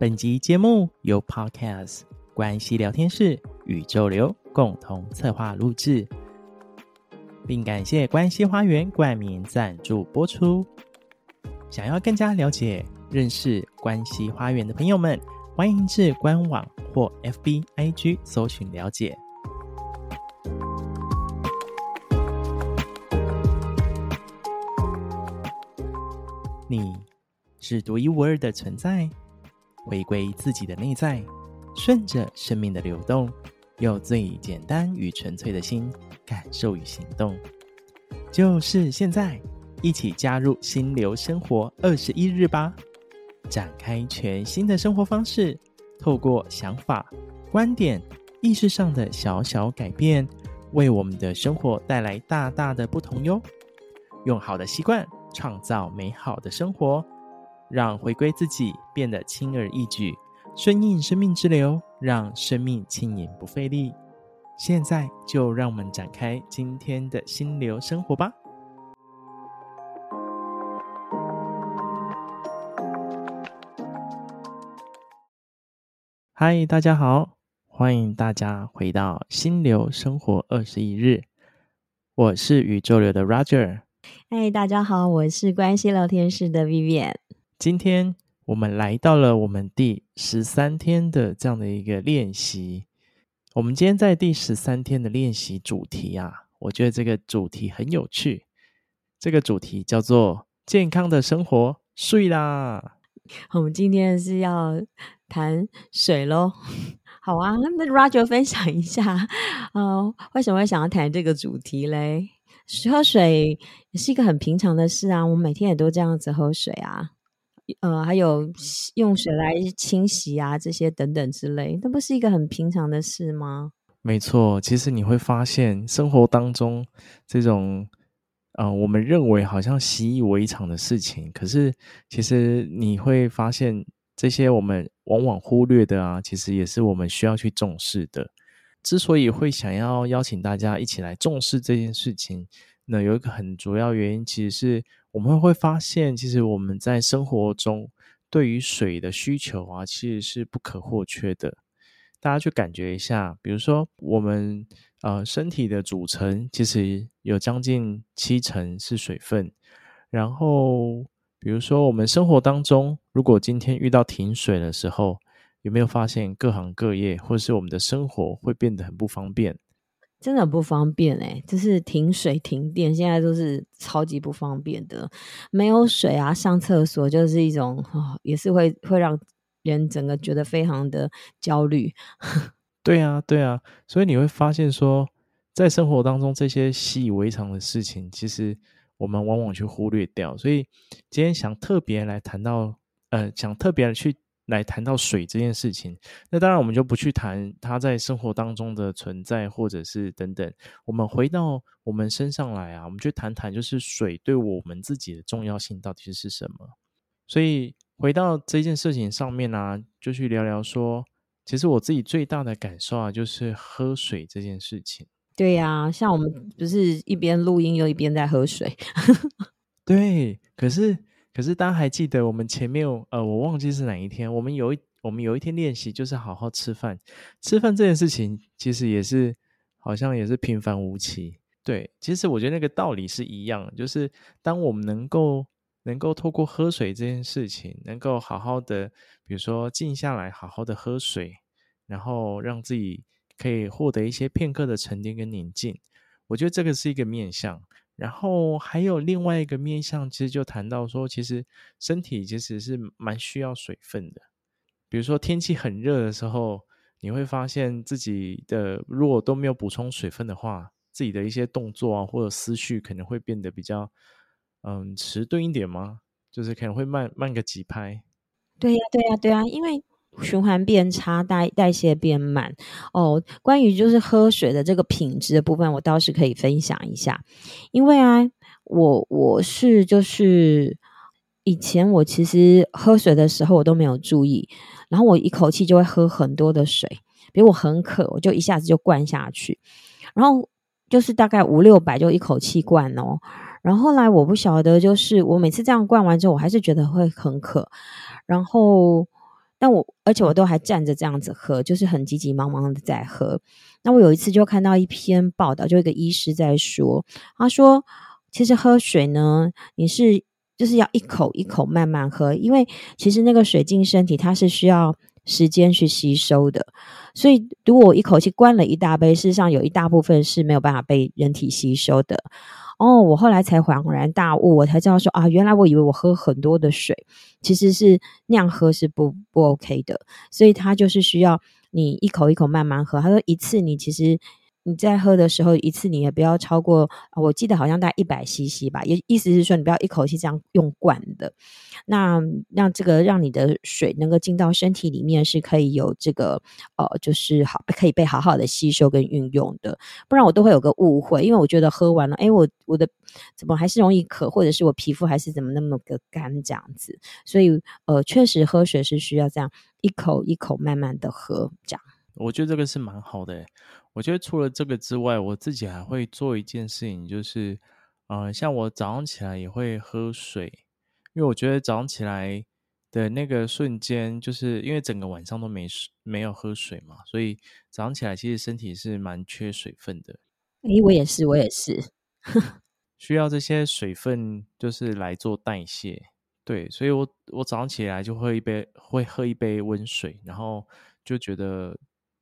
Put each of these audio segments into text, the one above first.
本集节目由 Podcast 关系聊天室宇宙流共同策划录制，并感谢关系花园冠名赞助播出。想要更加了解、认识关系花园的朋友们，欢迎至官网或 FB IG 搜寻了解。你是独一无二的存在。回归自己的内在，顺着生命的流动，用最简单与纯粹的心感受与行动。就是现在，一起加入心流生活二十一日吧！展开全新的生活方式，透过想法、观点、意识上的小小改变，为我们的生活带来大大的不同哟！用好的习惯，创造美好的生活。让回归自己变得轻而易举，顺应生命之流，让生命轻盈不费力。现在就让我们展开今天的心流生活吧。嗨，大家好，欢迎大家回到心流生活二十一日，我是宇宙流的 Roger。嗨，大家好，我是关系聊天室的 Vivian。今天我们来到了我们第十三天的这样的一个练习。我们今天在第十三天的练习主题啊，我觉得这个主题很有趣。这个主题叫做“健康的生活睡啦”。我们今天是要谈水喽。好啊，那 Roger 分享一下，呃，为什么会想要谈这个主题嘞？喝水也是一个很平常的事啊，我们每天也都这样子喝水啊。呃，还有用水来清洗啊，这些等等之类，那不是一个很平常的事吗？没错，其实你会发现，生活当中这种，呃，我们认为好像习以为常的事情，可是其实你会发现，这些我们往往忽略的啊，其实也是我们需要去重视的。之所以会想要邀请大家一起来重视这件事情，那有一个很主要原因，其实是。我们会发现，其实我们在生活中对于水的需求啊，其实是不可或缺的。大家去感觉一下，比如说我们呃身体的组成，其实有将近七成是水分。然后，比如说我们生活当中，如果今天遇到停水的时候，有没有发现各行各业或是我们的生活会变得很不方便？真的不方便哎，就是停水停电，现在都是超级不方便的。没有水啊，上厕所就是一种，哦，也是会会让人整个觉得非常的焦虑。对啊，对啊，所以你会发现说，在生活当中这些习以为常的事情，其实我们往往去忽略掉。所以今天想特别来谈到，呃，想特别的去。来谈到水这件事情，那当然我们就不去谈它在生活当中的存在，或者是等等。我们回到我们身上来啊，我们去谈谈，就是水对我们自己的重要性到底是什么。所以回到这件事情上面啊，就去聊聊说，其实我自己最大的感受啊，就是喝水这件事情。对呀、啊，像我们不是一边录音又一边在喝水。对，可是。可是大家还记得我们前面呃，我忘记是哪一天，我们有一我们有一天练习就是好好吃饭，吃饭这件事情其实也是好像也是平凡无奇。对，其实我觉得那个道理是一样，就是当我们能够能够透过喝水这件事情，能够好好的，比如说静下来好好的喝水，然后让自己可以获得一些片刻的沉淀跟宁静，我觉得这个是一个面向。然后还有另外一个面向，其实就谈到说，其实身体其实是蛮需要水分的。比如说天气很热的时候，你会发现自己的如果都没有补充水分的话，自己的一些动作啊或者思绪可能会变得比较嗯迟钝一点吗？就是可能会慢慢个几拍。对呀，对呀，对呀，因为。循环变差，代代谢变慢哦。关于就是喝水的这个品质的部分，我倒是可以分享一下。因为啊，我我是就是以前我其实喝水的时候我都没有注意，然后我一口气就会喝很多的水，比如我很渴，我就一下子就灌下去，然后就是大概五六百就一口气灌哦。然后后来我不晓得，就是我每次这样灌完之后，我还是觉得会很渴，然后。但我而且我都还站着这样子喝，就是很急急忙忙的在喝。那我有一次就看到一篇报道，就一个医师在说，他说其实喝水呢，你是就是要一口一口慢慢喝，因为其实那个水进身体它是需要时间去吸收的。所以如果我一口气灌了一大杯，事实上有一大部分是没有办法被人体吸收的。哦，我后来才恍然大悟，我才知道说啊，原来我以为我喝很多的水，其实是那样喝是不不 OK 的，所以它就是需要你一口一口慢慢喝。他说一次你其实。你在喝的时候，一次你也不要超过，我记得好像大概一百 CC 吧，也意思是说你不要一口气这样用灌的，那让这个让你的水能够进到身体里面是可以有这个呃，就是好可以被好好的吸收跟运用的，不然我都会有个误会，因为我觉得喝完了，诶，我我的怎么还是容易渴，或者是我皮肤还是怎么那么个干这样子，所以呃，确实喝水是需要这样一口一口慢慢的喝这样。我觉得这个是蛮好的。我觉得除了这个之外，我自己还会做一件事情，就是，呃，像我早上起来也会喝水，因为我觉得早上起来的那个瞬间，就是因为整个晚上都没水，没有喝水嘛，所以早上起来其实身体是蛮缺水分的。诶，我也是，我也是，需要这些水分就是来做代谢。对，所以我我早上起来就喝一杯，会喝一杯温水，然后就觉得。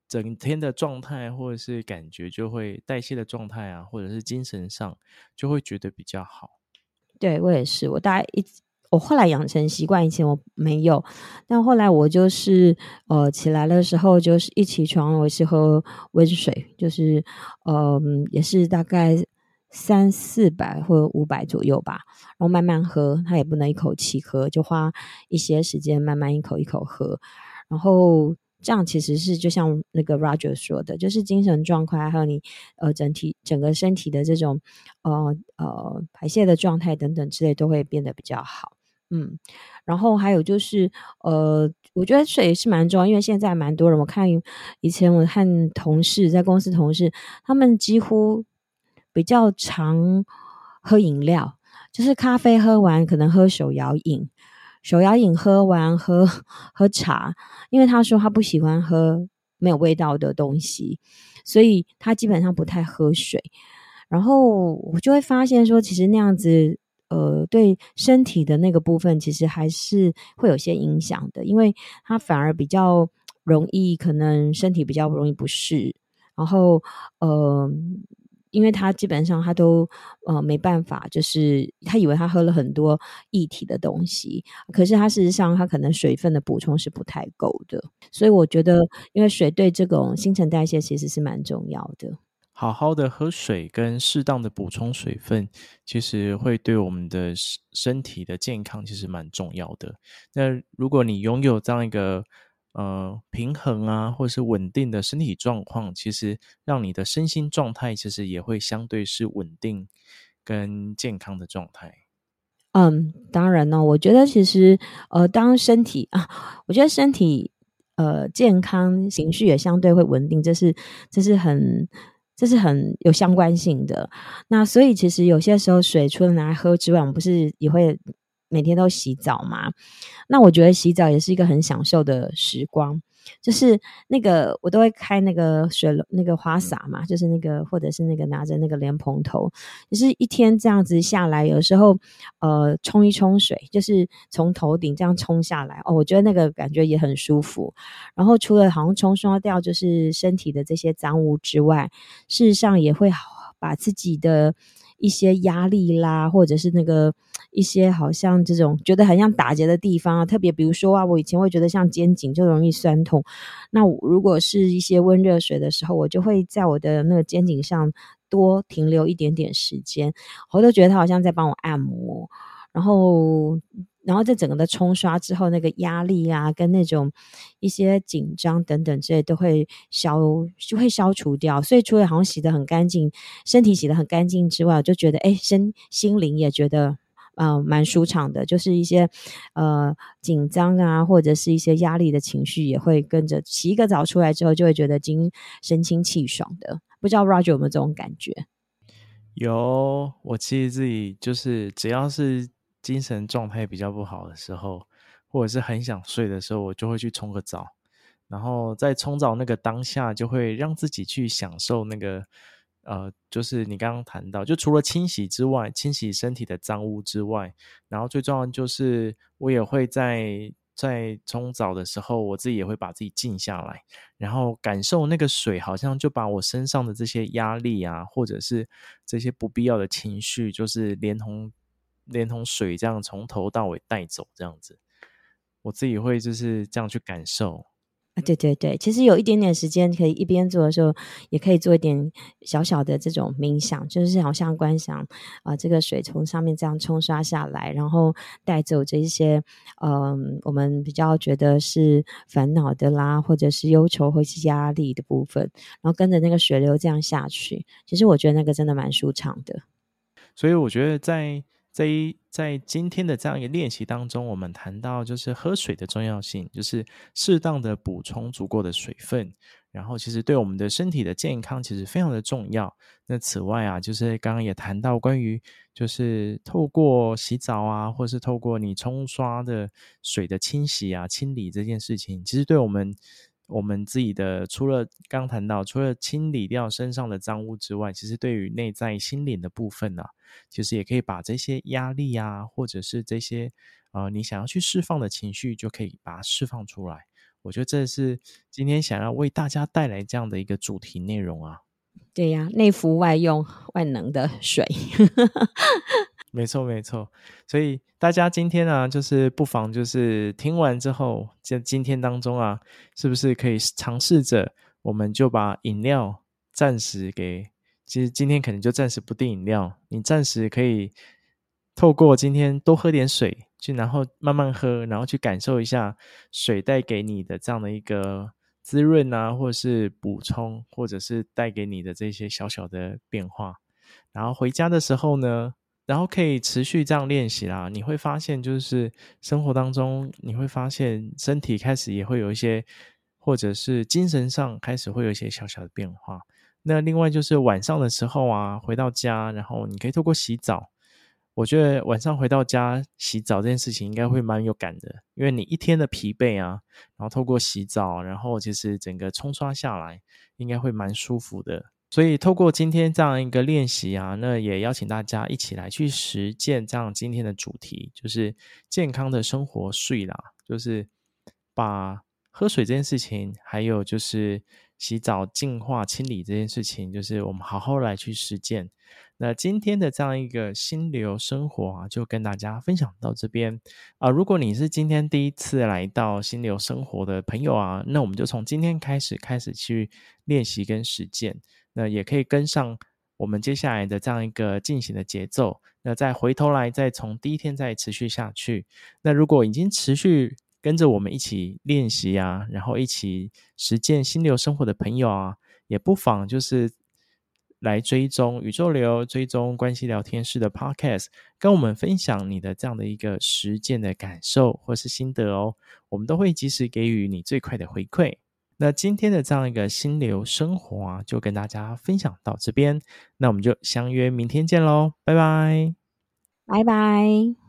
整天的状态或者是感觉就会代谢的状态啊，或者是精神上就会觉得比较好。对，我也是，我大概一我后来养成习惯，以前我没有，但后来我就是呃起来的时候就是一起床我是喝温水，就是嗯、也是大概三四百或五百左右吧，然后慢慢喝，它也不能一口气喝，就花一些时间慢慢一口一口喝，然后。这样其实是就像那个 Roger 说的，就是精神状态，还有你呃整体整个身体的这种呃呃排泄的状态等等之类都会变得比较好。嗯，然后还有就是呃，我觉得水是蛮重要，因为现在蛮多人，我看以前我看同事在公司同事，他们几乎比较常喝饮料，就是咖啡喝完可能喝手摇饮。手摇饮喝完喝喝茶，因为他说他不喜欢喝没有味道的东西，所以他基本上不太喝水。然后我就会发现说，其实那样子，呃，对身体的那个部分，其实还是会有些影响的，因为他反而比较容易，可能身体比较容易不适。然后，呃。因为他基本上他都呃没办法，就是他以为他喝了很多液体的东西，可是他事实上他可能水分的补充是不太够的，所以我觉得，因为水对这种新陈代谢其实是蛮重要的。好好的喝水跟适当的补充水分，其实会对我们的身体的健康其实蛮重要的。那如果你拥有这样一个。呃，平衡啊，或者是稳定的身体状况，其实让你的身心状态其实也会相对是稳定跟健康的状态。嗯，当然呢，我觉得其实呃，当身体啊，我觉得身体呃健康，情绪也相对会稳定，这是这是很这是很有相关性的。那所以其实有些时候水除了拿来喝之外，我们不是也会。每天都洗澡嘛，那我觉得洗澡也是一个很享受的时光。就是那个我都会开那个水那个花洒嘛，就是那个或者是那个拿着那个莲蓬头，就是一天这样子下来，有时候呃冲一冲水，就是从头顶这样冲下来哦，我觉得那个感觉也很舒服。然后除了好像冲刷掉就是身体的这些脏污之外，事实上也会把自己的。一些压力啦，或者是那个一些好像这种觉得很像打结的地方啊，特别比如说啊，我以前会觉得像肩颈就容易酸痛，那如果是一些温热水的时候，我就会在我的那个肩颈上多停留一点点时间，我都觉得它好像在帮我按摩，然后。然后在整个的冲刷之后，那个压力啊，跟那种一些紧张等等之类都会消，就会消除掉。所以除了好像洗得很干净，身体洗得很干净之外，我就觉得哎，身心灵也觉得、呃、蛮舒畅的。就是一些呃紧张啊，或者是一些压力的情绪，也会跟着洗一个澡出来之后，就会觉得精神清气爽的。不知道 Roger 有没有这种感觉？有，我其实自己就是只要是。精神状态比较不好的时候，或者是很想睡的时候，我就会去冲个澡。然后在冲澡那个当下，就会让自己去享受那个，呃，就是你刚刚谈到，就除了清洗之外，清洗身体的脏污之外，然后最重要就是，我也会在在冲澡的时候，我自己也会把自己静下来，然后感受那个水，好像就把我身上的这些压力啊，或者是这些不必要的情绪，就是连同连同水这样从头到尾带走，这样子，我自己会就是这样去感受。对对对，其实有一点点时间可以一边做的时候，也可以做一点小小的这种冥想，就是好像观想啊、呃，这个水从上面这样冲刷下来，然后带走这一些嗯、呃，我们比较觉得是烦恼的啦，或者是忧愁或是压力的部分，然后跟着那个水流这样下去，其实我觉得那个真的蛮舒畅的。所以我觉得在。在在今天的这样一个练习当中，我们谈到就是喝水的重要性，就是适当的补充足够的水分，然后其实对我们的身体的健康其实非常的重要。那此外啊，就是刚刚也谈到关于就是透过洗澡啊，或是透过你冲刷的水的清洗啊、清理这件事情，其实对我们。我们自己的除了刚谈到，除了清理掉身上的脏污之外，其实对于内在心灵的部分呢、啊，其实也可以把这些压力啊，或者是这些呃你想要去释放的情绪，就可以把它释放出来。我觉得这是今天想要为大家带来这样的一个主题内容啊。对呀，内服外用万能的水。没错，没错。所以大家今天啊，就是不妨就是听完之后，在今天当中啊，是不是可以尝试着，我们就把饮料暂时给，其实今天可能就暂时不订饮料，你暂时可以透过今天多喝点水，去然后慢慢喝，然后去感受一下水带给你的这样的一个滋润啊，或者是补充，或者是带给你的这些小小的变化。然后回家的时候呢，然后可以持续这样练习啦，你会发现，就是生活当中，你会发现身体开始也会有一些，或者是精神上开始会有一些小小的变化。那另外就是晚上的时候啊，回到家，然后你可以透过洗澡，我觉得晚上回到家洗澡这件事情应该会蛮有感的，因为你一天的疲惫啊，然后透过洗澡，然后其实整个冲刷下来，应该会蛮舒服的。所以，透过今天这样一个练习啊，那也邀请大家一起来去实践这样今天的主题，就是健康的生活睡啦，就是把喝水这件事情，还有就是洗澡净化清理这件事情，就是我们好好来去实践。那今天的这样一个心流生活啊，就跟大家分享到这边啊。如果你是今天第一次来到心流生活的朋友啊，那我们就从今天开始开始去练习跟实践。那也可以跟上我们接下来的这样一个进行的节奏，那再回头来，再从第一天再持续下去。那如果已经持续跟着我们一起练习啊，然后一起实践心流生活的朋友啊，也不妨就是来追踪宇宙流、追踪关系聊天室的 Podcast，跟我们分享你的这样的一个实践的感受或是心得哦，我们都会及时给予你最快的回馈。那今天的这样一个心流生活啊，就跟大家分享到这边，那我们就相约明天见喽，拜拜，拜拜。